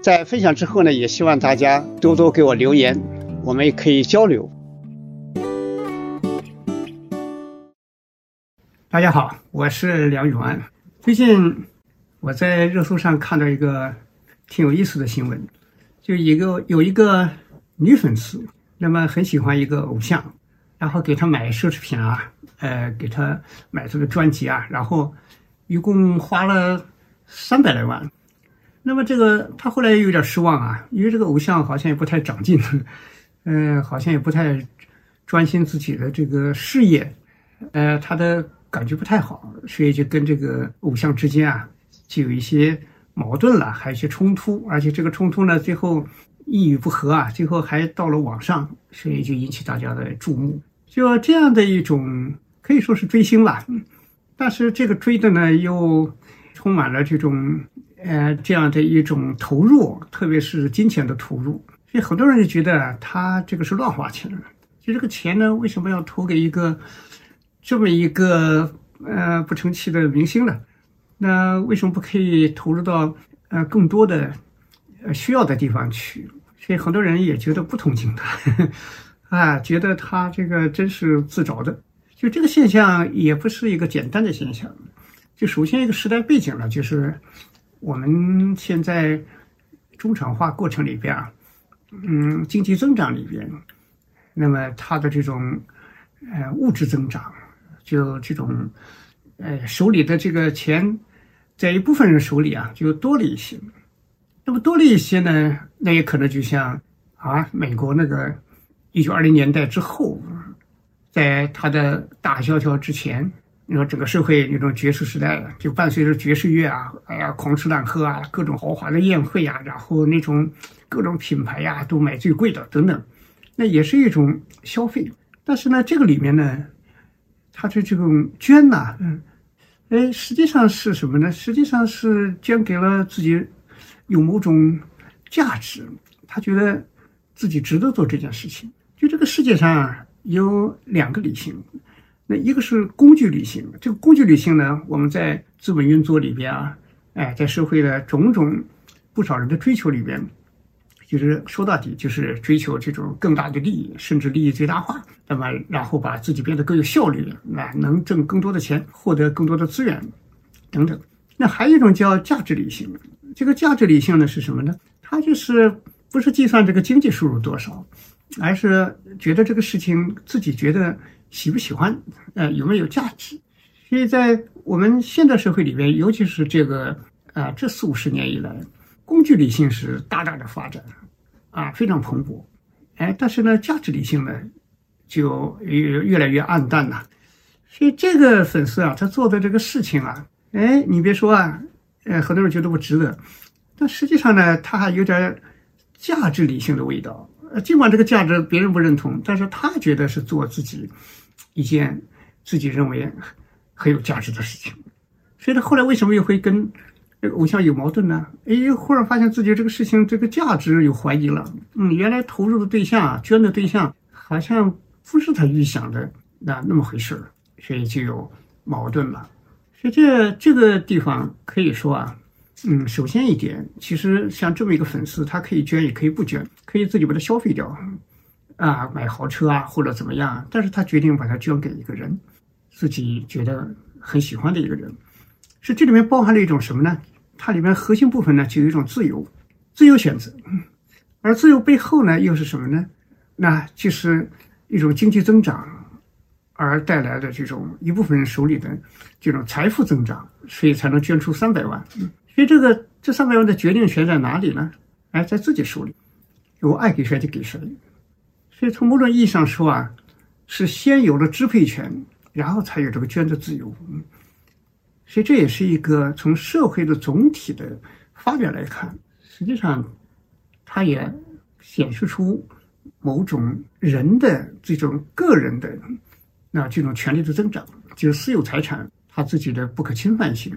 在分享之后呢，也希望大家多多给我留言，我们也可以交流。大家好，我是梁永安。最近我在热搜上看到一个挺有意思的新闻，就一个有一个女粉丝，那么很喜欢一个偶像，然后给他买奢侈品啊，呃，给他买这个专辑啊，然后一共花了三百来万。那么这个他后来有点失望啊，因为这个偶像好像也不太长进，嗯，好像也不太专心自己的这个事业，呃，他的感觉不太好，所以就跟这个偶像之间啊就有一些矛盾了，还有一些冲突，而且这个冲突呢最后一语不合啊，最后还到了网上，所以就引起大家的注目。就这样的一种可以说是追星吧，但是这个追的呢又充满了这种。呃，这样的一种投入，特别是金钱的投入，所以很多人就觉得他这个是乱花钱。就这个钱呢，为什么要投给一个这么一个呃不成器的明星呢？那为什么不可以投入到呃更多的呃需要的地方去？所以很多人也觉得不同情他，啊，觉得他这个真是自找的。就这个现象也不是一个简单的现象。就首先一个时代背景呢，就是。我们现在中产化过程里边啊，嗯，经济增长里边，那么它的这种呃物质增长，就这种呃手里的这个钱，在一部分人手里啊就多了一些。那么多了一些呢，那也可能就像啊美国那个一九二零年代之后，在它的大萧条之前。你说整个社会那种爵士时代，就伴随着爵士乐啊，哎呀，狂吃乱喝啊，各种豪华的宴会啊，然后那种各种品牌呀，都买最贵的等等，那也是一种消费。但是呢，这个里面呢，它的这种捐呐，嗯，哎，实际上是什么呢？实际上是捐给了自己有某种价值，他觉得自己值得做这件事情。就这个世界上有两个理性。那一个是工具理性，这个工具理性呢，我们在资本运作里边啊，哎，在社会的种种不少人的追求里边，就是说到底就是追求这种更大的利益，甚至利益最大化。那么，然后把自己变得更有效率，那能挣更多的钱，获得更多的资源，等等。那还有一种叫价值理性，这个价值理性呢是什么呢？它就是不是计算这个经济收入多少，而是觉得这个事情自己觉得。喜不喜欢？呃，有没有价值？所以在我们现代社会里边，尤其是这个啊，这四五十年以来，工具理性是大大的发展，啊，非常蓬勃。哎，但是呢，价值理性呢，就越越来越暗淡了。所以这个粉丝啊，他做的这个事情啊，哎，你别说啊，呃，很多人觉得不值得，但实际上呢，他还有点价值理性的味道。呃，尽管这个价值别人不认同，但是他觉得是做自己一件自己认为很有价值的事情。所以他后来为什么又会跟这个偶像有矛盾呢？哎，忽然发现自己这个事情这个价值有怀疑了。嗯，原来投入的对象啊，捐的对象好像不是他预想的那那么回事儿，所以就有矛盾了。所以这这个地方可以说啊。嗯，首先一点，其实像这么一个粉丝，他可以捐，也可以不捐，可以自己把它消费掉，啊，买豪车啊，或者怎么样。但是他决定把它捐给一个人，自己觉得很喜欢的一个人，是这里面包含了一种什么呢？它里面核心部分呢，就有一种自由，自由选择。而自由背后呢，又是什么呢？那就是一种经济增长而带来的这种一部分人手里的这种财富增长，所以才能捐出三百万。所以这个这三百万的决定权在哪里呢？哎，在自己手里，我爱给谁就给谁。所以从某种意义上说啊，是先有了支配权，然后才有这个捐的自由。所以这也是一个从社会的总体的发展来看，实际上。它也显示出某种人的这种个人的那这种权利的增长，就是私有财产它自己的不可侵犯性，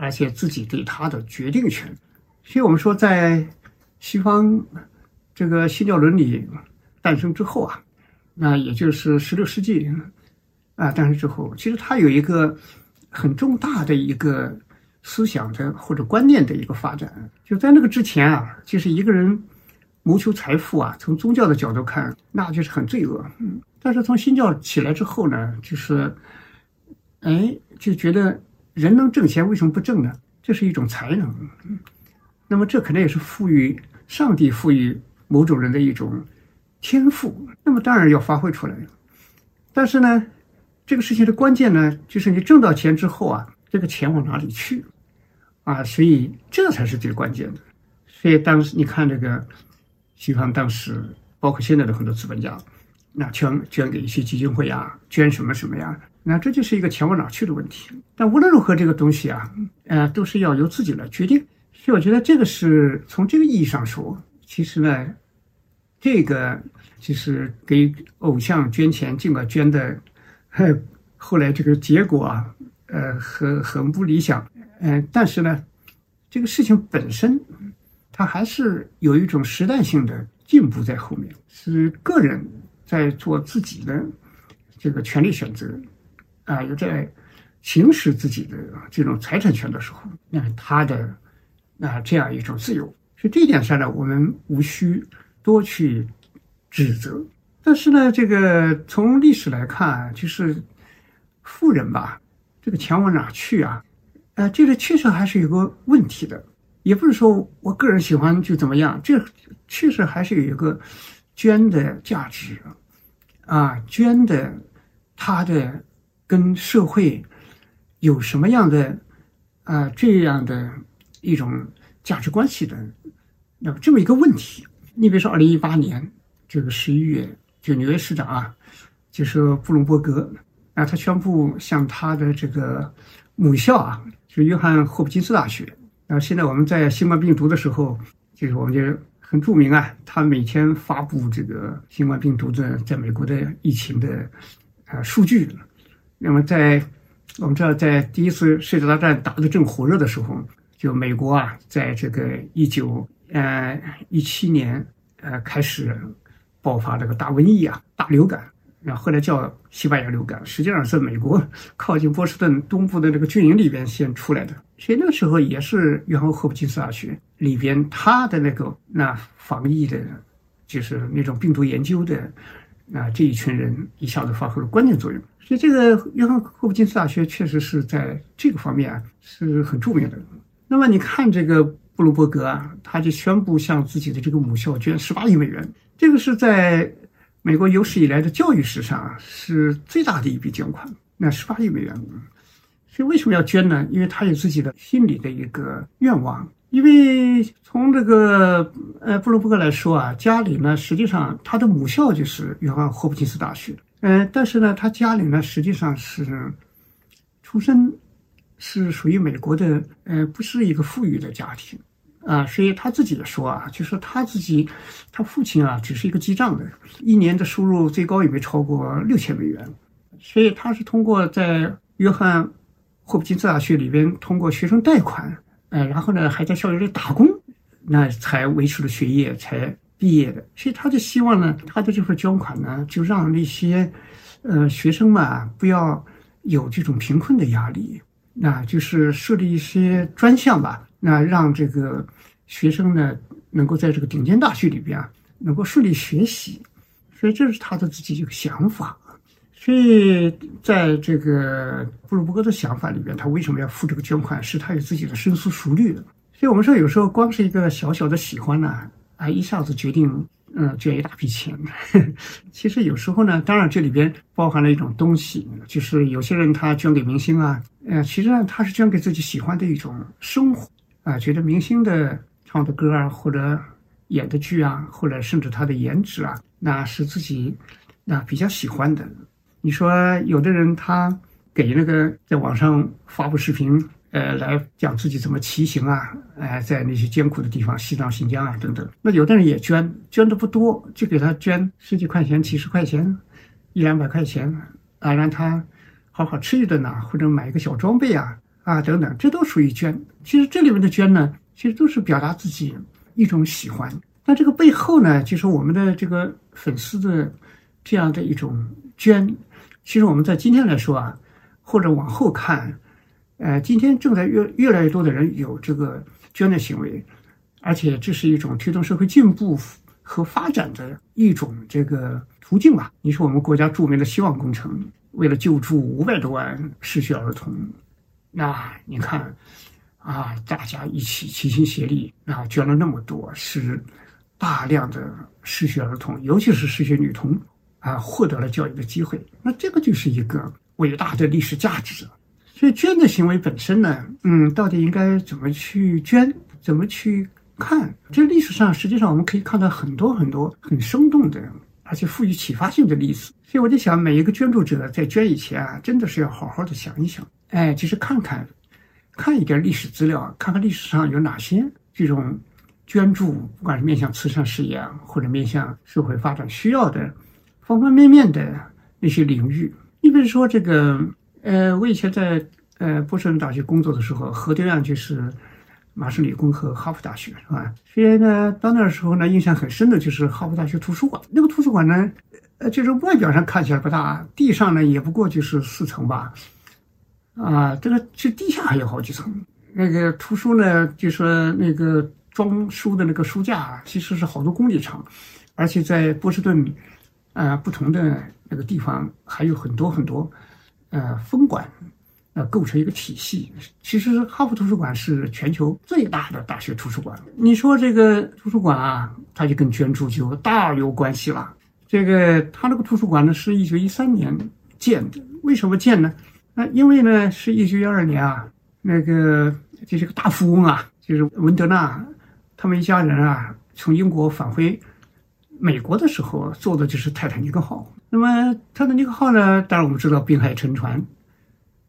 而且自己对他的决定权。所以我们说，在西方这个新教伦理诞生之后啊，那也就是十六世纪啊诞生之后，其实它有一个很重大的一个思想的或者观念的一个发展。就在那个之前啊，就是一个人。谋求财富啊，从宗教的角度看，那就是很罪恶。嗯，但是从新教起来之后呢，就是，哎，就觉得人能挣钱，为什么不挣呢？这是一种才能。那么这可能也是赋予上帝赋予某种人的一种天赋。那么当然要发挥出来。但是呢，这个事情的关键呢，就是你挣到钱之后啊，这个钱往哪里去？啊，所以这才是最关键的。所以当时你看这个。西方当时，包括现在的很多资本家，那捐捐给一些基金会呀，捐什么什么呀，那这就是一个钱往哪去的问题。但无论如何，这个东西啊，呃，都是要由自己来决定。所以我觉得这个是从这个意义上说，其实呢，这个就是给偶像捐钱，尽管捐的，后来这个结果啊，呃，很很不理想，嗯，但是呢，这个事情本身。它还是有一种时代性的进步在后面，是个人在做自己的这个权利选择，啊，有在行使自己的这种财产权的时候，那他的啊这样一种自由，所以这一点上呢，我们无需多去指责。但是呢，这个从历史来看，就是富人吧，这个钱往哪去啊？啊，这个确实还是有个问题的。也不是说我个人喜欢就怎么样，这确实还是有一个捐的价值啊，捐的他的跟社会有什么样的啊这样的一种价值关系的那这么一个问题。你比如说，二零一八年这个十一月，就纽约市长啊，就是布隆伯格啊，他宣布向他的这个母校啊，就约翰霍普金斯大学。然后现在我们在新冠病毒的时候，就是我们就很著名啊，他每天发布这个新冠病毒的在美国的疫情的啊数据。那么在我们知道，在第一次世界大战打得正火热的时候，就美国啊，在这个一九呃一七年呃开始爆发这个大瘟疫啊，大流感。然后后来叫西班牙流感，实际上是美国靠近波士顿东部的这个军营里边先出来的。所以那个时候也是约翰霍普金斯大学里边他的那个那防疫的，就是那种病毒研究的，啊这一群人一下子发挥了关键作用。所以这个约翰霍普金斯大学确实是在这个方面啊是很著名的。那么你看这个布鲁伯格啊，他就宣布向自己的这个母校捐十八亿美元，这个是在。美国有史以来的教育史上啊是最大的一笔捐款，那十八亿美元。所以为什么要捐呢？因为他有自己的心里的一个愿望。因为从这个呃布鲁伯格来说啊，家里呢实际上他的母校就是约翰霍普金斯大学，嗯，但是呢他家里呢实际上是出身是属于美国的，呃，不是一个富裕的家庭。啊，所以他自己也说啊，就说他自己，他父亲啊，只是一个记账的，一年的收入最高也没超过六千美元，所以他是通过在约翰霍普金斯大学里边通过学生贷款，呃，然后呢还在校园里打工，那才维持了学业，才毕业的。所以他就希望呢，他的这份捐款呢，就让那些呃学生们不要有这种贫困的压力，那就是设立一些专项吧。那让这个学生呢，能够在这个顶尖大学里边啊，能够顺利学习，所以这是他的自己一个想法。所以在这个布鲁伯格的想法里边，他为什么要付这个捐款，是他有自己的深思熟虑的。所以我们说，有时候光是一个小小的喜欢呢，啊，一下子决定嗯捐一大笔钱。其实有时候呢，当然这里边包含了一种东西，就是有些人他捐给明星啊，呃，其实呢他是捐给自己喜欢的一种生活啊，觉得明星的唱的歌啊，或者演的剧啊，或者甚至他的颜值啊，那是自己那比较喜欢的。你说有的人他给那个在网上发布视频。呃，来讲自己怎么骑行啊，哎，在那些艰苦的地方，西藏、新疆啊等等。那有的人也捐，捐的不多，就给他捐十几块钱、几十块钱、一两百块钱啊，让他好好吃一顿呐，或者买一个小装备啊，啊等等，这都属于捐。其实这里面的捐呢，其实都是表达自己一种喜欢。那这个背后呢，就是我们的这个粉丝的这样的一种捐。其实我们在今天来说啊，或者往后看。呃，今天正在越越来越多的人有这个捐的行为，而且这是一种推动社会进步和发展的一种这个途径吧。你说我们国家著名的希望工程，为了救助五百多万失学儿童，那你看，啊，大家一起齐心协力啊，捐了那么多，使大量的失学儿童，尤其是失学女童啊，获得了教育的机会。那这个就是一个伟大的历史价值。所以捐的行为本身呢，嗯，到底应该怎么去捐，怎么去看？这历史上实际上我们可以看到很多很多很生动的，而且富于启发性的例子。所以我就想，每一个捐助者在捐以前啊，真的是要好好的想一想，哎，其实看看，看一点历史资料，看看历史上有哪些这种捐助，不管是面向慈善事业啊，或者面向社会发展需要的方方面面的那些领域。你比如说这个。呃，我以前在呃波士顿大学工作的时候，河对岸就是麻省理工和哈佛大学，是吧？所以呢，到那时候呢，印象很深的就是哈佛大学图书馆。那个图书馆呢，呃，就是外表上看起来不大，地上呢也不过就是四层吧，啊，这个这地下还有好几层。那个图书呢，就是那个装书的那个书架，其实是好多公里长，而且在波士顿，啊，不同的那个地方还有很多很多。呃，分馆，呃，构成一个体系。其实，哈佛图书馆是全球最大的大学图书馆。你说这个图书馆啊，它就跟捐助就大有关系了。这个，它那个图书馆呢，是一九一三年建的。为什么建呢？那因为呢，是一九一二年啊，那个就是个大富翁啊，就是文德纳，他们一家人啊，从英国返回美国的时候，坐的就是泰坦尼克号。那么泰坦尼克号呢？当然我们知道滨海沉船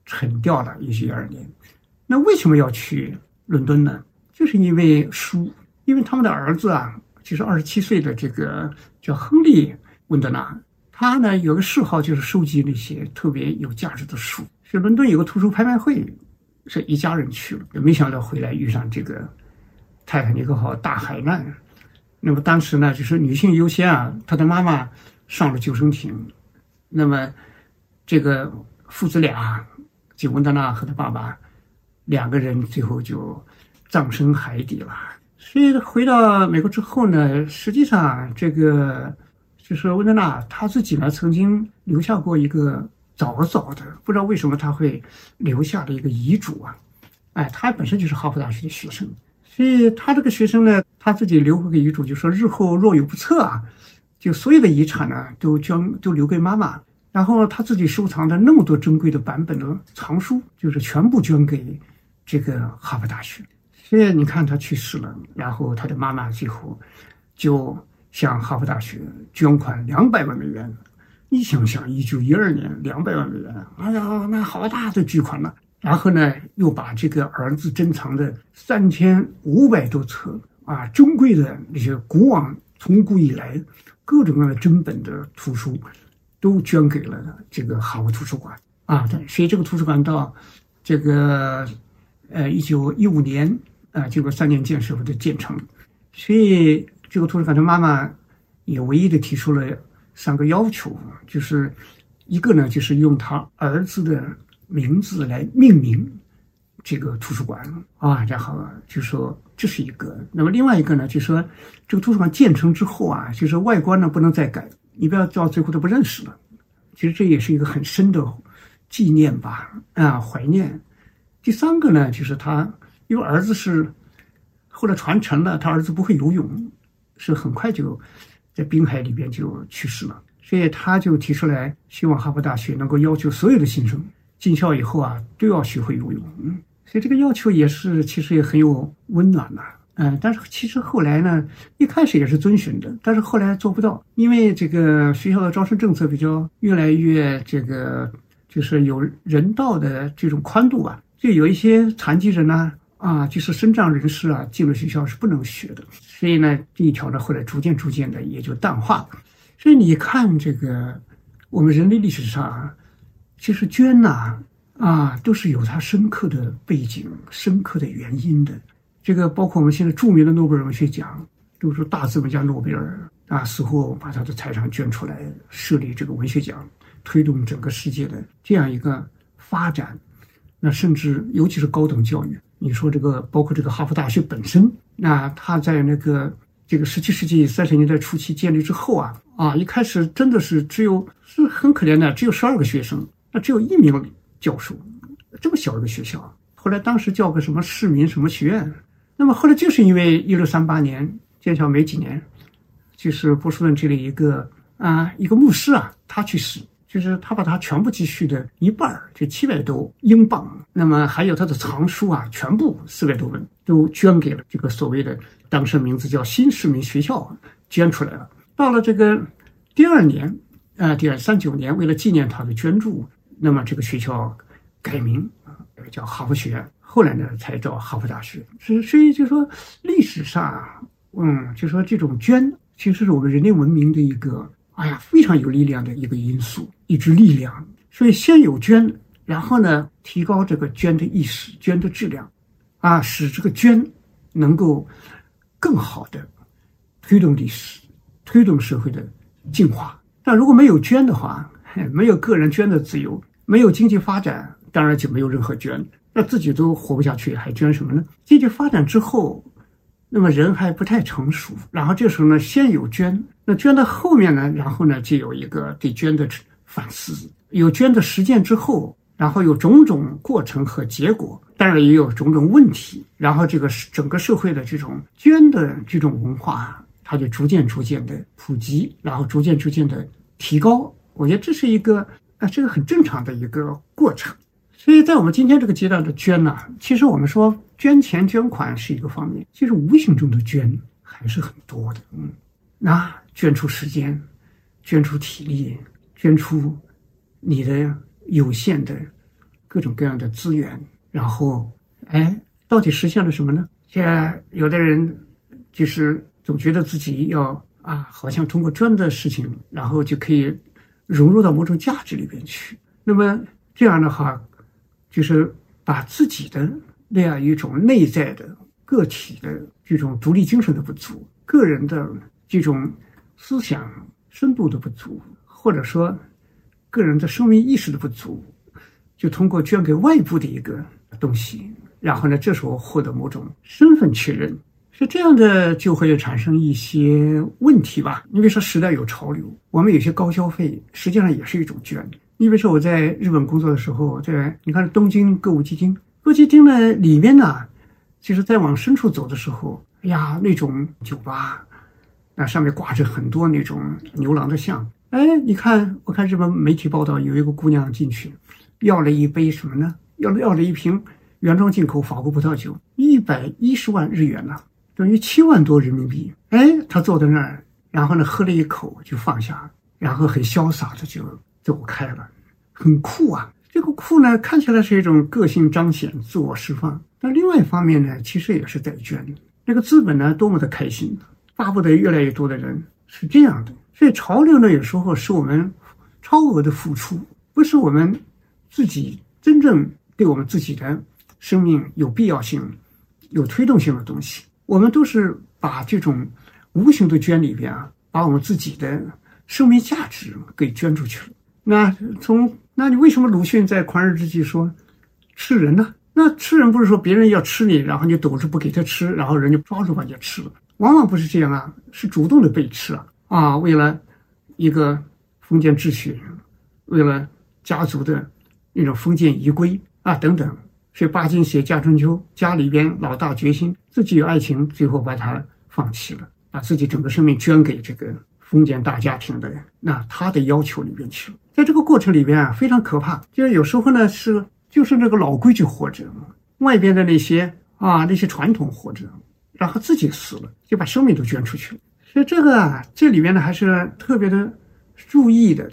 沉掉了，一九一二年。那为什么要去伦敦呢？就是因为书，因为他们的儿子啊，就是二十七岁的这个叫亨利·温德纳，他呢有个嗜好，就是收集那些特别有价值的书。所以伦敦有个图书拍卖会，是一家人去了，也没想到回来遇上这个泰坦尼克号大海难。那么当时呢，就是女性优先啊，他的妈妈。上了救生艇，那么这个父子俩，就温德纳和他爸爸两个人，最后就葬身海底了。所以回到美国之后呢，实际上这个就是温德纳他自己呢，曾经留下过一个早早的，不知道为什么他会留下的一个遗嘱啊。哎，他本身就是哈佛大学的学生，所以他这个学生呢，他自己留过个遗嘱，就说日后若有不测啊。就所有的遗产呢，都捐都留给妈妈，然后他自己收藏的那么多珍贵的版本的藏书，就是全部捐给这个哈佛大学。所以你看他去世了，然后他的妈妈最后就向哈佛大学捐款两百万美元。你想想，一九一二年两百万美元，哎呀，那好大的巨款了。然后呢，又把这个儿子珍藏的三千五百多册啊珍贵的那些古往从古以来。各种各样的珍本的图书，都捐给了这个哈佛图书馆啊。对所以这个图书馆到这个呃一九一五年啊，这个三年建设的建成。所以这个图书馆的妈妈也唯一的提出了三个要求，就是一个呢，就是用他儿子的名字来命名这个图书馆啊，然后就说。这是一个，那么另外一个呢，就是说这个图书馆建成之后啊，就是外观呢不能再改，你不要到最后都不认识了。其实这也是一个很深的纪念吧，啊，怀念。第三个呢，就是他因为儿子是后来传承了，他儿子不会游泳，是很快就在滨海里边就去世了。所以他就提出来，希望哈佛大学能够要求所有的新生进校以后啊，都要学会游泳。嗯，所以这个要求也是其实也很有温暖呐。嗯，但是其实后来呢，一开始也是遵循的，但是后来做不到，因为这个学校的招生政策比较越来越这个，就是有人道的这种宽度啊，就有一些残疾人呢，啊，就是身障人士啊，进了学校是不能学的，所以呢，这一条呢，后来逐渐逐渐的也就淡化了。所以你看这个，我们人类历史上，其实捐呐啊，啊都是有它深刻的背景、深刻的原因的。这个包括我们现在著名的诺贝尔文学奖，都是大资本家诺贝尔啊死后把他的财产捐出来设立这个文学奖，推动整个世界的这样一个发展。那甚至尤其是高等教育，你说这个包括这个哈佛大学本身，那他在那个这个十七世纪三十年代初期建立之后啊啊，一开始真的是只有是很可怜的，只有十二个学生，那只有一名教授，这么小一个学校。后来当时叫个什么市民什么学院。那么后来就是因为一六三八年建校没几年，就是波士顿这里一个啊一个牧师啊，他去世，就是他把他全部积蓄的一半儿，就七百多英镑，那么还有他的藏书啊，全部四百多本都捐给了这个所谓的当时名字叫新市民学校，捐出来了。到了这个第二年啊，第二三九年，为了纪念他的捐助，那么这个学校改名啊，叫哈佛学院。后来呢，才叫哈佛大学。所所以就说历史上，嗯，就说这种捐，其实是我们人类文明的一个，哎呀，非常有力量的一个因素，一支力量。所以先有捐，然后呢，提高这个捐的意识、捐的质量，啊，使这个捐能够更好的推动历史、推动社会的进化。但如果没有捐的话，没有个人捐的自由，没有经济发展，当然就没有任何捐。那自己都活不下去，还捐什么呢？经济发展之后，那么人还不太成熟，然后这时候呢，先有捐，那捐到后面呢，然后呢，就有一个对捐的反思，有捐的实践之后，然后有种种过程和结果，当然也有种种问题，然后这个整个社会的这种捐的这种文化，它就逐渐逐渐的普及，然后逐渐逐渐的提高。我觉得这是一个啊，这个很正常的一个过程。所以在我们今天这个阶段的捐呢，其实我们说捐钱捐款是一个方面，其实无形中的捐还是很多的。嗯，那捐出时间，捐出体力，捐出你的有限的各种各样的资源，然后，哎，到底实现了什么呢？现在有的人就是总觉得自己要啊，好像通过捐的事情，然后就可以融入到某种价值里边去。那么这样的话。就是把自己的那样一种内在的个体的这种独立精神的不足，个人的这种思想深度的不足，或者说个人的生命意识的不足，就通过捐给外部的一个东西，然后呢，这时候获得某种身份确认，是这样的，就会产生一些问题吧。你比如说，时代有潮流，我们有些高消费，实际上也是一种捐。你比如说我在日本工作的时候，在你看东京歌舞伎町，歌舞伎町呢里面呢，其实再往深处走的时候，哎呀，那种酒吧，那上面挂着很多那种牛郎的像。哎，你看，我看日本媒体报道，有一个姑娘进去，要了一杯什么呢？要了要了一瓶原装进口法国葡萄酒，一百一十万日元呢，等于七万多人民币。哎，他坐在那儿，然后呢喝了一口就放下，然后很潇洒的就。走开了，很酷啊！这个酷呢，看起来是一种个性彰显、自我释放。但另外一方面呢，其实也是在捐。那个资本呢，多么的开心，巴不得越来越多的人是这样的。所以潮流呢，有时候是我们超额的付出，不是我们自己真正对我们自己的生命有必要性、有推动性的东西。我们都是把这种无形的捐里边啊，把我们自己的生命价值给捐出去了。那从那你为什么鲁迅在《狂人日记》说吃人呢？那吃人不是说别人要吃你，然后你躲着不给他吃，然后人家抓住把你吃了？往往不是这样啊，是主动的被吃啊！啊，为了一个封建秩序，为了家族的那种封建遗规啊等等，所以巴金写《家春秋》，家里边老大决心自己有爱情，最后把他放弃了。把自己整个生命捐给这个封建大家庭的人那他的要求里边去了。在这个过程里边啊，非常可怕，就是有时候呢是就是那个老规矩活着，外边的那些啊那些传统活着，然后自己死了，就把生命都捐出去了。所以这个啊，这里面呢还是特别的注意的。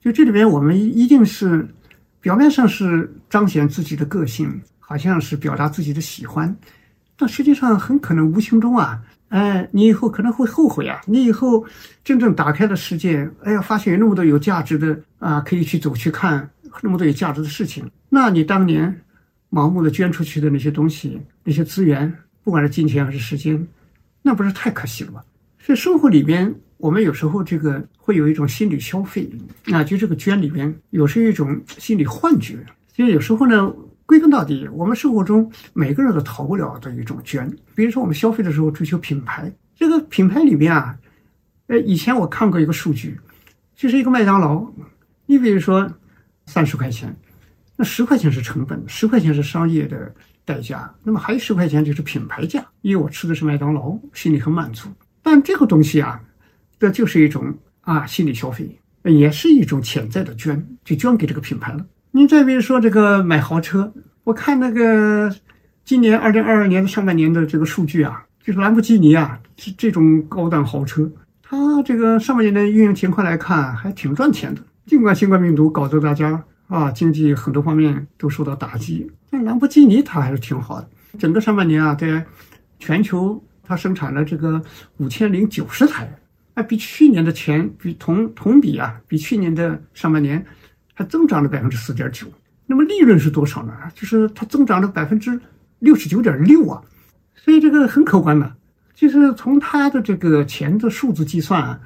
就这里边，我们一定是表面上是彰显自己的个性，好像是表达自己的喜欢，但实际上很可能无形中啊，哎，你以后可能会后悔啊！你以后真正打开了世界，哎呀，发现有那么多有价值的啊，可以去走去看那么多有价值的事情，那你当年盲目的捐出去的那些东西、那些资源，不管是金钱还是时间，那不是太可惜了吗？所以生活里边。我们有时候这个会有一种心理消费，啊，就这个捐里边有时一种心理幻觉。就有时候呢，归根到底，我们生活中每个人都逃不了的一种捐。比如说我们消费的时候追求品牌，这个品牌里边啊，呃，以前我看过一个数据，就是一个麦当劳，你比如说三十块钱，那十块钱是成本，十块钱是商业的代价，那么还有十块钱就是品牌价，因为我吃的是麦当劳，心里很满足。但这个东西啊。这就是一种啊心理消费，也是一种潜在的捐，就捐给这个品牌了。您再比如说这个买豪车，我看那个今年二零二二年上半年的这个数据啊，就是兰博基尼啊，这这种高档豪车，它这个上半年的运营情况来看还挺赚钱的。尽管新冠病毒搞得大家啊经济很多方面都受到打击，但兰博基尼它还是挺好的。整个上半年啊，在全球它生产了这个五千零九十台。啊，比去年的钱比同同比啊，比去年的上半年还增长了百分之四点九。那么利润是多少呢？就是它增长了百分之六十九点六啊。所以这个很可观的，就是从它的这个钱的数字计算啊，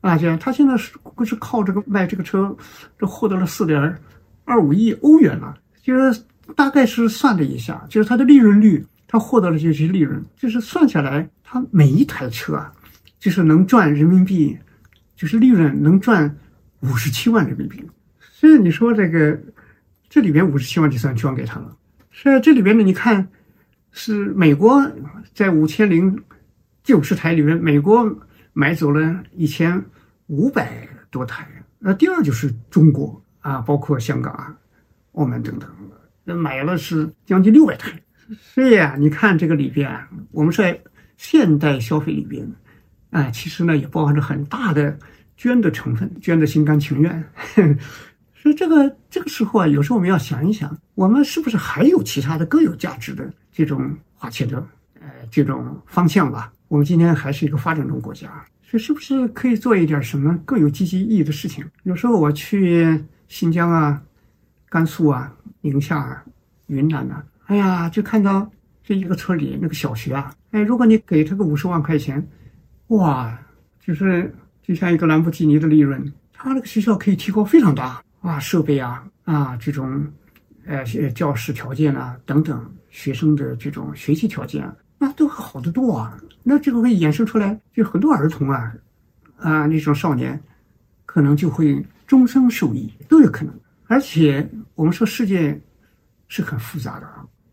啊，这样它现在是是靠这个卖这个车，这获得了四点二五亿欧元了。就是大概是算了一下，就是它的利润率，它获得了这些利润，就是算下来，它每一台车啊。就是能赚人民币，就是利润能赚五十七万人民币。所以你说这个，这里边五十七万就算捐给他了。是这里边呢，你看是美国在五千零九十台里面，美国买走了一千五百多台。那第二就是中国啊，包括香港啊、澳门等等，那买了是将近六百台。所以啊，你看这个里边，我们在现代消费里边。哎，其实呢，也包含着很大的捐的成分，捐的心甘情愿。所以这个这个时候啊，有时候我们要想一想，我们是不是还有其他的更有价值的这种花钱的呃这种方向吧？我们今天还是一个发展中国家，所以是不是可以做一点什么更有积极意义的事情？有时候我去新疆啊、甘肃啊、宁夏、啊、云南呐，哎呀，就看到这一个村里那个小学啊，哎，如果你给他个五十万块钱。哇，就是就像一个兰博基尼的利润，他那个学校可以提高非常大啊，设备啊啊这种，呃教室条件啊等等，学生的这种学习条件，那都好得多啊。那这个会衍生出来，就很多儿童啊啊那种少年，可能就会终生受益，都有可能。而且我们说世界是很复杂的，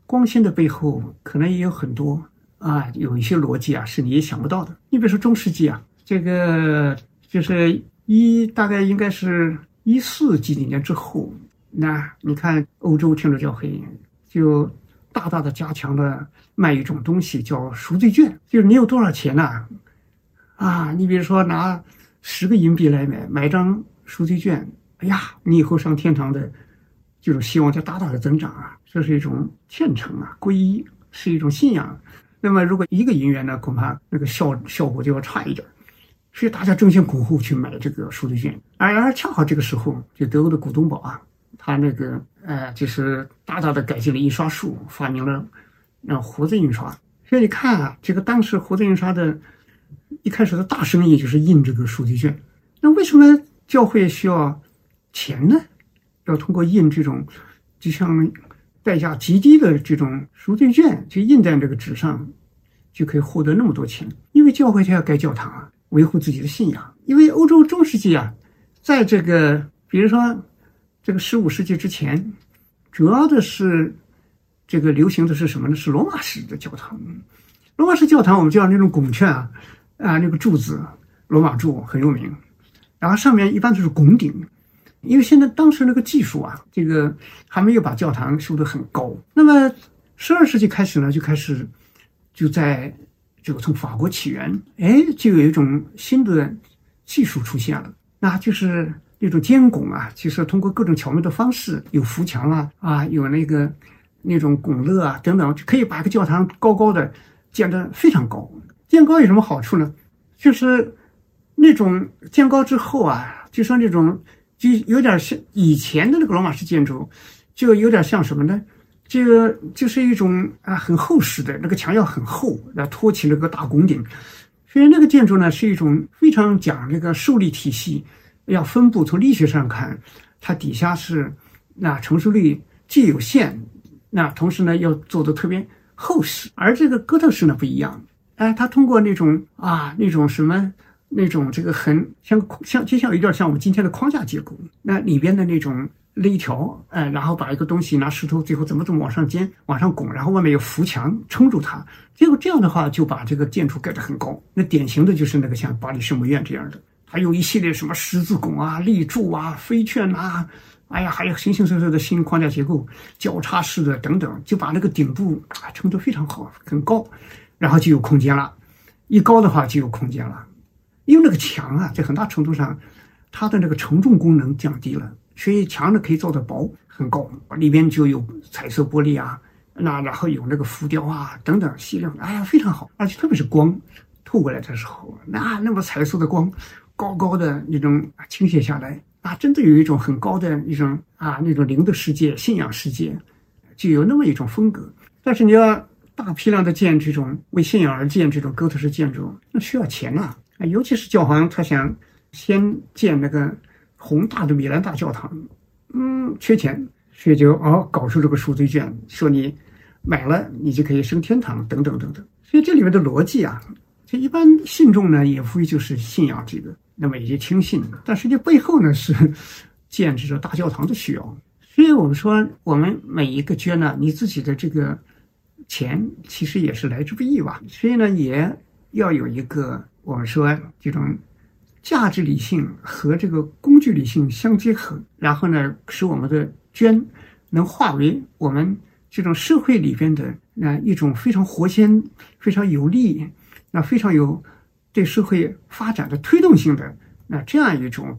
光鲜的背后可能也有很多。啊，有一些逻辑啊，是你也想不到的。你比如说中世纪啊，这个就是一大概应该是一四几几年之后，那你看欧洲天主教会就大大的加强了卖一种东西叫赎罪券，就是你有多少钱呢？啊，你比如说拿十个银币来买买张赎罪券，哎呀，你以后上天堂的这种希望就大大的增长啊，这是一种虔诚啊，皈依是一种信仰。那么，如果一个银元呢，恐怕那个效效果就要差一点，所以大家争先恐后去买这个赎罪券。而而恰好这个时候，就德国的古东堡啊，他那个呃，就是大大的改进了印刷术，发明了那活字印刷。所以你看啊，这个当时活字印刷的一开始的大生意就是印这个赎罪券。那为什么教会需要钱呢？要通过印这种，就像。代价极低的这种赎罪券，就印在这个纸上，就可以获得那么多钱。因为教会它要盖教堂啊，维护自己的信仰。因为欧洲中世纪啊，在这个比如说这个十五世纪之前，主要的是这个流行的是什么呢？是罗马式的教堂。罗马式教堂我们叫那种拱券啊，啊，那个柱子，罗马柱很有名，然后上面一般都是拱顶，因为现在当时那个技术啊，这个还没有把教堂修得很高。那么十二世纪开始呢，就开始就在这个从法国起源，哎，就有一种新的技术出现了，那就是那种尖拱啊，就是通过各种巧妙的方式，有扶墙啊，啊，有那个那种拱勒啊等等，就可以把一个教堂高高的建得非常高。建高有什么好处呢？就是那种建高之后啊，就说那种就有点像以前的那个罗马式建筑，就有点像什么呢？这个就是一种啊很厚实的那个墙要很厚，来托起那个大拱顶。所以那个建筑呢是一种非常讲这个受力体系，要分布从力学上看，它底下是那承受力既有限，那同时呢要做的特别厚实。而这个哥特式呢不一样。哎，它通过那种啊，那种什么，那种这个很像像就像有点像我们今天的框架结构，那里边的那种勒条，哎，然后把一个东西拿石头，最后怎么怎么往上尖、往上拱，然后外面有扶墙撑住它，结果这样的话就把这个建筑盖得很高。那典型的就是那个像巴黎圣母院这样的，还有一系列什么十字拱啊、立柱啊、飞券啊，哎呀，还有形形色色的新框架结构、交叉式的等等，就把那个顶部啊撑得非常好，很高。然后就有空间了，一高的话就有空间了，因为那个墙啊，在很大程度上，它的那个承重功能降低了，所以墙呢可以做的薄很高，里边就有彩色玻璃啊，那然后有那个浮雕啊等等细亮，哎呀非常好，而且特别是光透过来的时候，那那么彩色的光，高高的那种倾泻下来，啊，真的有一种很高的一种啊那种灵的世界、信仰世界，就有那么一种风格，但是你要。大批量的建这种为信仰而建这种哥特式建筑，那需要钱呐啊！尤其是教皇，他想先建那个宏大的米兰大教堂，嗯，缺钱，所以就哦搞出这个赎罪券，说你买了你就可以升天堂等等等等。所以这里面的逻辑啊，这一般信众呢也无非就是信仰这个，那么也就听信，但实际背后呢是 建这个大教堂的需要。所以我们说，我们每一个捐呢，你自己的这个。钱其实也是来之不易吧，所以呢，也要有一个我们说这种价值理性和这个工具理性相结合，然后呢，使我们的捐能化为我们这种社会里边的那一种非常活鲜、非常有利、那非常有对社会发展的推动性的那这样一种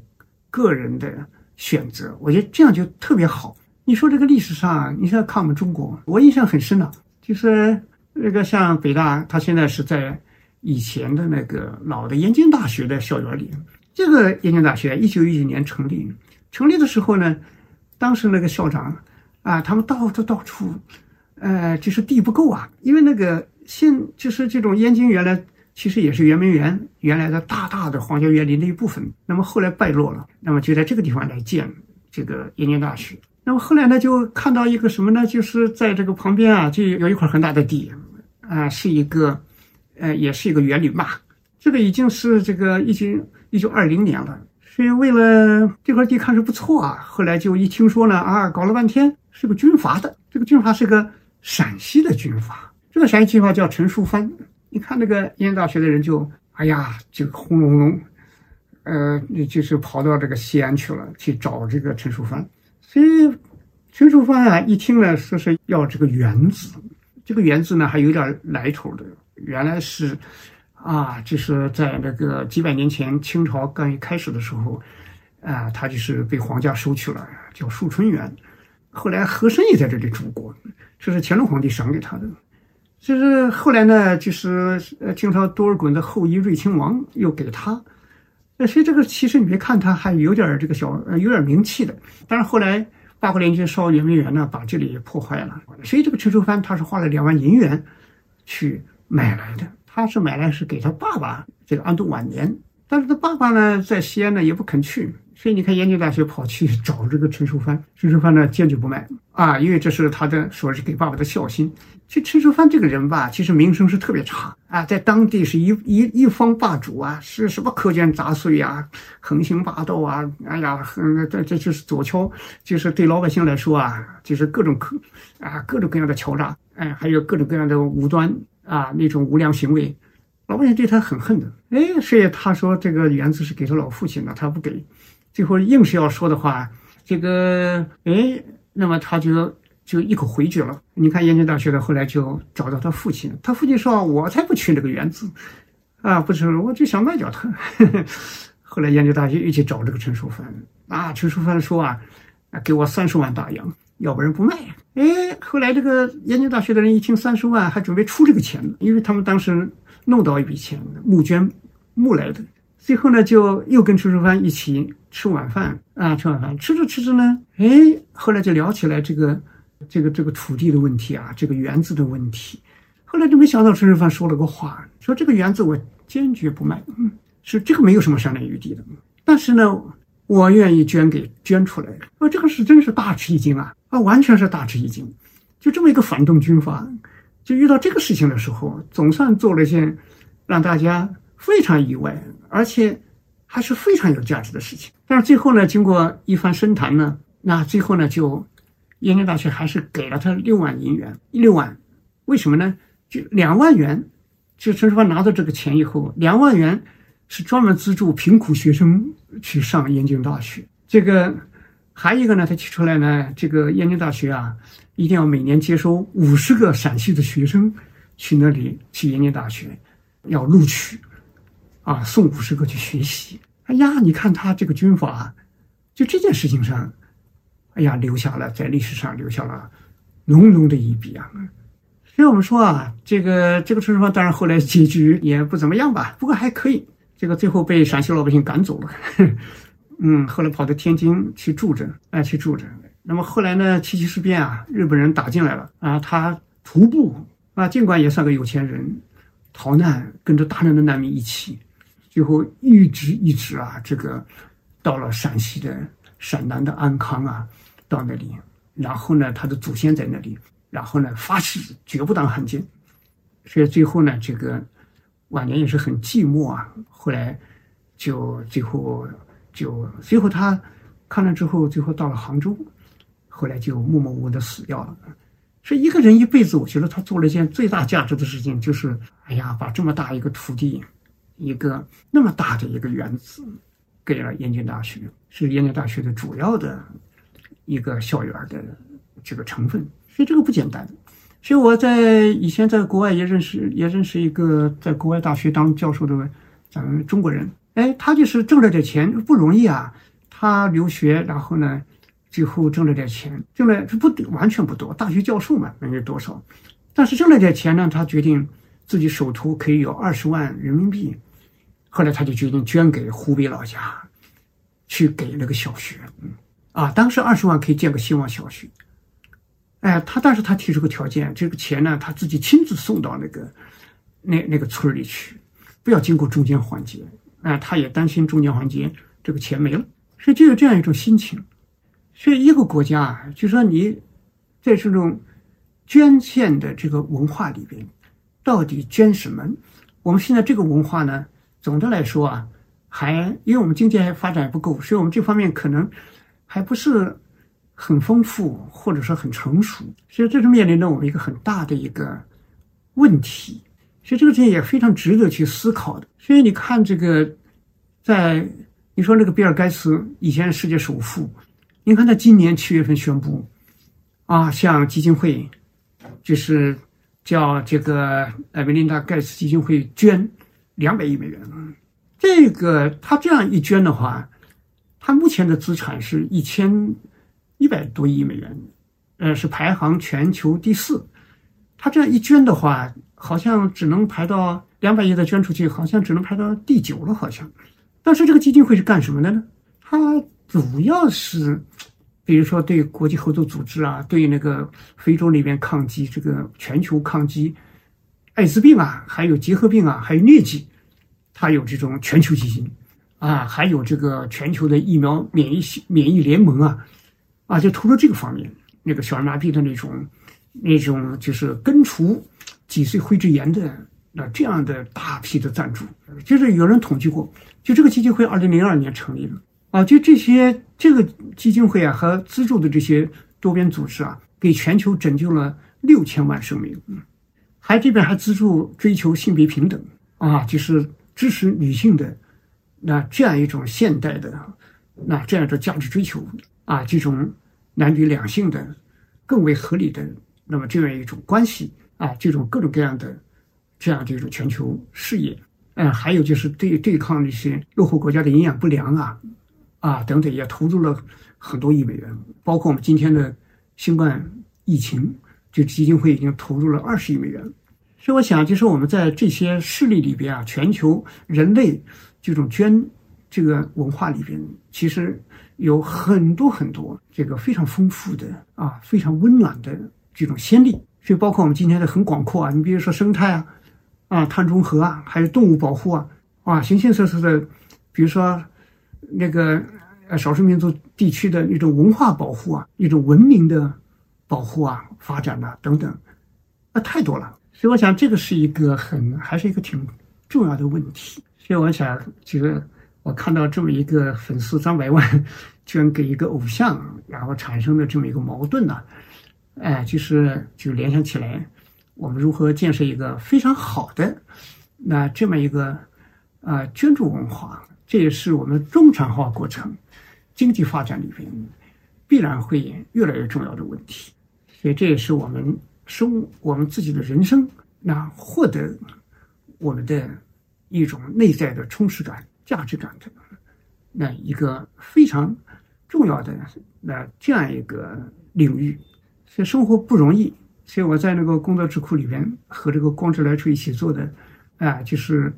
个人的选择。我觉得这样就特别好。你说这个历史上，你现在看我们中国，我印象很深的。就是那个像北大，他现在是在以前的那个老的燕京大学的校园里。这个燕京大学一九一九年成立，成立的时候呢，当时那个校长啊，他们到处到处，呃，就是地不够啊，因为那个现就是这种燕京原来其实也是圆明园原来的大大的皇家园林的一部分，那么后来败落了，那么就在这个地方来建这个燕京大学。那么后来呢，就看到一个什么呢？就是在这个旁边啊，就有一块很大的地，啊，是一个，呃，也是一个原理嘛。这个已经是这个已经一九二零年了。所以为了这块地看着不错啊，后来就一听说呢，啊，搞了半天是个军阀的。这个军阀是个陕西的军阀，这个陕西军阀叫陈树藩。你看那个燕大学的人就，哎呀，就轰隆隆，呃，就是跑到这个西安去了，去找这个陈树藩。所以，陈淑芳啊，一听呢，说是要这个园子，这个园子呢还有点来头的。原来是，啊，就是在那个几百年前清朝刚一开始的时候，啊，他就是被皇家收去了，叫树春园。后来和珅也在这里住过，这是乾隆皇帝赏给他的。就是后来呢，就是呃，清朝多尔衮的后裔瑞亲王又给他。那所以这个其实你别看他还有点这个小呃有点名气的，但是后来八国联军烧圆明园呢，把这里破坏了。所以这个陈寿藩他是花了两万银元去买来的，他是买来是给他爸爸这个安度晚年，但是他爸爸呢在西安呢也不肯去。所以你看，燕京大学跑去找这个陈寿藩，陈寿藩呢坚决不卖啊，因为这是他的说是给爸爸的孝心。其实陈寿藩这个人吧，其实名声是特别差啊，在当地是一一一方霸主啊，是什么苛捐杂税啊，横行霸道啊，哎呀，这这就是左敲，就是对老百姓来说啊，就是各种苛啊，各种各样的敲诈，哎，还有各种各样的无端啊那种无良行为，老百姓对他很恨的。哎，所以他说这个园子是给他老父亲的，他不给，最后硬是要说的话，这个哎，那么他就就一口回绝了。你看燕京大学的后来就找到他父亲，他父亲说：“我才不缺那个园子，啊，不是，我就想卖掉它。”后来燕京大学又去找这个陈淑芬，啊，陈淑芬说啊，给我三十万大洋。要不然不卖呀。哎，后来这个燕京大学的人一听三十万，还准备出这个钱呢，因为他们当时弄到一笔钱，募捐募来的。最后呢，就又跟陈淑芬一起吃晚饭啊，吃晚饭，吃着吃着呢，哎，后来就聊起来这个这个这个土地的问题啊，这个园子的问题。后来就没想到陈淑芬说了个话，说这个园子我坚决不卖，嗯，是这个没有什么商量余地的。但是呢，我愿意捐给捐出来。啊，这个是真是大吃一惊啊！啊，完全是大吃一惊，就这么一个反动军阀，就遇到这个事情的时候，总算做了一件让大家非常意外，而且还是非常有价值的事情。但是最后呢，经过一番深谈呢，那最后呢，就燕京大学还是给了他六万银元，六万，为什么呢？就两万元，就陈淑芳拿到这个钱以后，两万元是专门资助贫苦学生去上燕京大学，这个。还有一个呢，他提出来呢，这个燕京大学啊，一定要每年接收五十个陕西的学生去那里去燕京大学，要录取，啊，送五十个去学习。哎呀，你看他这个军阀，就这件事情上，哎呀，留下了在历史上留下了浓浓的一笔啊。所以我们说啊，这个这个陈淑芳当然后来结局也不怎么样吧，不过还可以，这个最后被陕西老百姓赶走了。嗯，后来跑到天津去住着，哎，去住着。那么后来呢，七七事变啊，日本人打进来了啊，他徒步啊，尽管也算个有钱人，逃难，跟着大量的难民一起，最后一直一直啊，这个到了陕西的陕南的安康啊，到那里，然后呢，他的祖先在那里，然后呢，发誓绝不当汉奸，所以最后呢，这个晚年也是很寂寞啊。后来就最后。就最后他看了之后，最后到了杭州，后来就默默无闻的死掉了。所以一个人一辈子，我觉得他做了一件最大价值的事情，就是哎呀，把这么大一个土地，一个那么大的一个园子，给了燕京大学，是燕京大学的主要的一个校园的这个成分。所以这个不简单。所以我在以前在国外也认识，也认识一个在国外大学当教授的咱们中国人。哎，他就是挣了点钱不容易啊！他留学，然后呢，最后挣了点钱，挣了不完全不多，大学教授嘛，能有多少？但是挣了点钱呢，他决定自己手头可以有二十万人民币，后来他就决定捐给湖北老家，去给那个小学。嗯，啊，当时二十万可以建个希望小学。哎，他但是他提出个条件，这个钱呢，他自己亲自送到那个那那个村里去，不要经过中间环节。啊，他也担心中间环节这个钱没了，所以就有这样一种心情。所以一个国家啊，就说你在这种捐献的这个文化里边，到底捐什么？我们现在这个文化呢，总的来说啊，还因为我们经济还发展不够，所以我们这方面可能还不是很丰富，或者说很成熟。所以这是面临着我们一个很大的一个问题。其实这个事情也非常值得去思考的。所以你看，这个在你说那个比尔盖茨以前世界首富，你看他今年七月份宣布，啊，向基金会，就是叫这个呃梅琳达盖茨基金会捐两百亿美元。这个他这样一捐的话，他目前的资产是一千一百多亿美元，呃，是排行全球第四。他这样一捐的话。好像只能排到两百亿的捐出去，好像只能排到第九了，好像。但是这个基金会是干什么的呢？它主要是，比如说对国际合作组织啊，对那个非洲那边抗击这个全球抗击艾滋病啊，还有结核病啊，还有疟疾，它有这种全球基金啊，还有这个全球的疫苗免疫免疫联盟啊，啊，就投入这个方面，那个小儿麻痹的那种那种就是根除。脊髓灰质炎的那这样的大批的赞助，就是有人统计过，就这个基金会二零零二年成立的啊，就这些这个基金会啊和资助的这些多边组织啊，给全球拯救了六千万生命，还这边还资助追求性别平等啊，就是支持女性的那这样一种现代的那这样的价值追求啊，这种男女两性的更为合理的那么这样一种关系啊，这种各种各样的这样的一种全球事业，嗯，还有就是对对抗那些落后国家的营养不良啊啊等等，也投入了很多亿美元，包括我们今天的新冠疫情，就基金会已经投入了二十亿美元。所以我想，就是我们在这些事例里边啊，全球人类这种捐这个文化里边，其实有很多很多这个非常丰富的啊，非常温暖的这种先例。所以包括我们今天的很广阔啊，你比如说生态啊，啊碳中和啊，还有动物保护啊，啊形形色色的，比如说那个呃少数民族地区的一种文化保护啊，一种文明的保护啊，发展啊等等，啊太多了。所以我想，这个是一个很，还是一个挺重要的问题。所以我想，这个我看到这么一个粉丝张百万，居然给一个偶像，然后产生的这么一个矛盾呢，哎，就是就联想起来，我们如何建设一个非常好的那这么一个啊捐助文化，这也是我们中产化过程、经济发展里边必然会越来越重要的问题。所以这也是我们。生我们自己的人生，那获得我们的一种内在的充实感、价值感的那一个非常重要的那这样一个领域。所以生活不容易，所以我在那个工作智库里边和这个光之来处一起做的啊，就是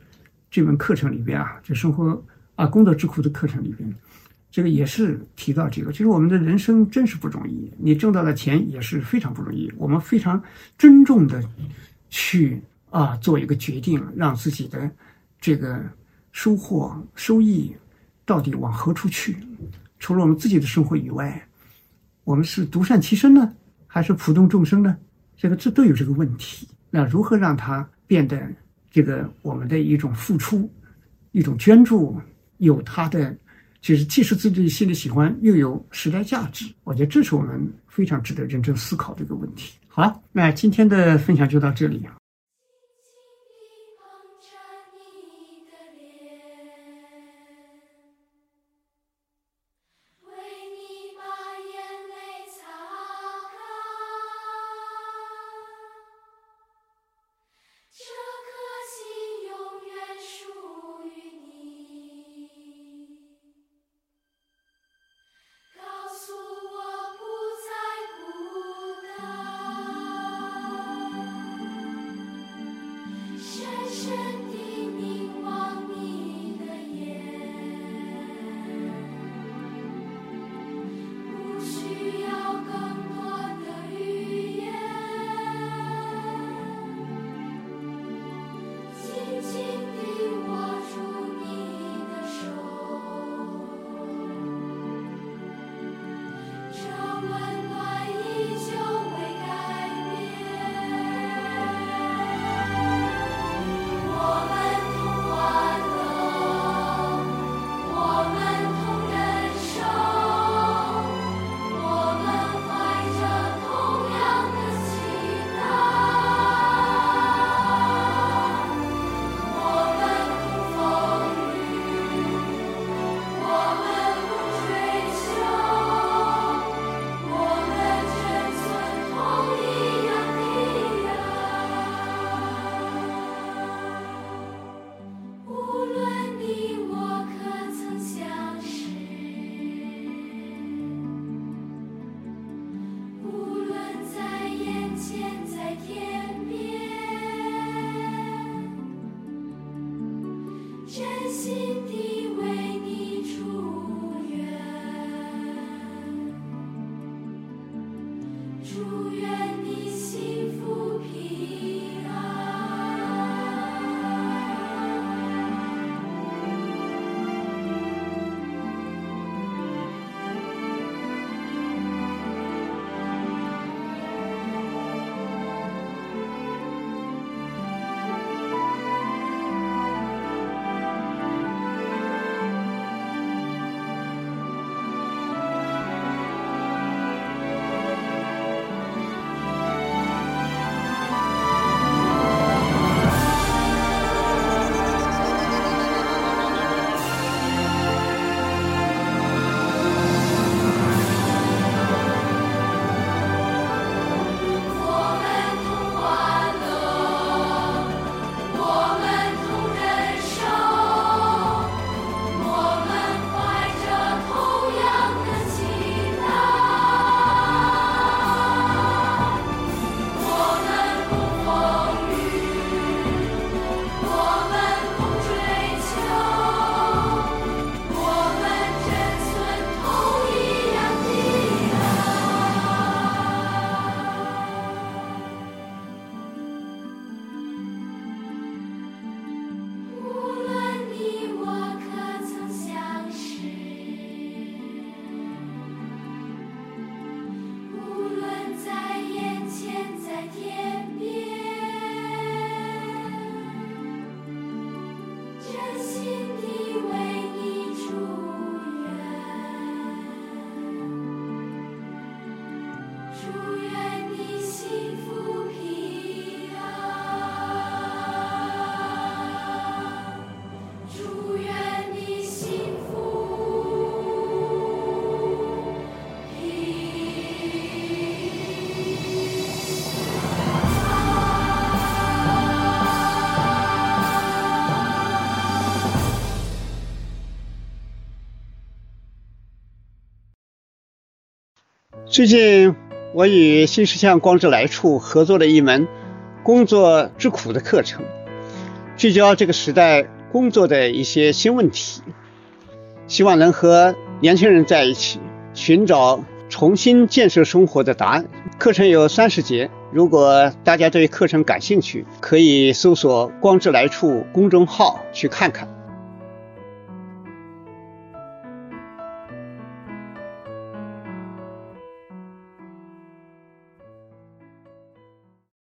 这门课程里边啊，就生活啊工作智库的课程里边。这个也是提到这个，其实我们的人生真是不容易，你挣到的钱也是非常不容易。我们非常珍重的去啊做一个决定，让自己的这个收获收益到底往何处去？除了我们自己的生活以外，我们是独善其身呢，还是普度众生呢？这个这都有这个问题。那如何让它变得这个我们的一种付出、一种捐助有它的？就是既是自己心里喜欢，又有时代价值，我觉得这是我们非常值得认真思考的一个问题。好了，那今天的分享就到这里。最近，我与新世相光之来处合作了一门“工作之苦”的课程，聚焦这个时代工作的一些新问题，希望能和年轻人在一起寻找重新建设生活的答案。课程有三十节，如果大家对课程感兴趣，可以搜索“光之来处”公众号去看看。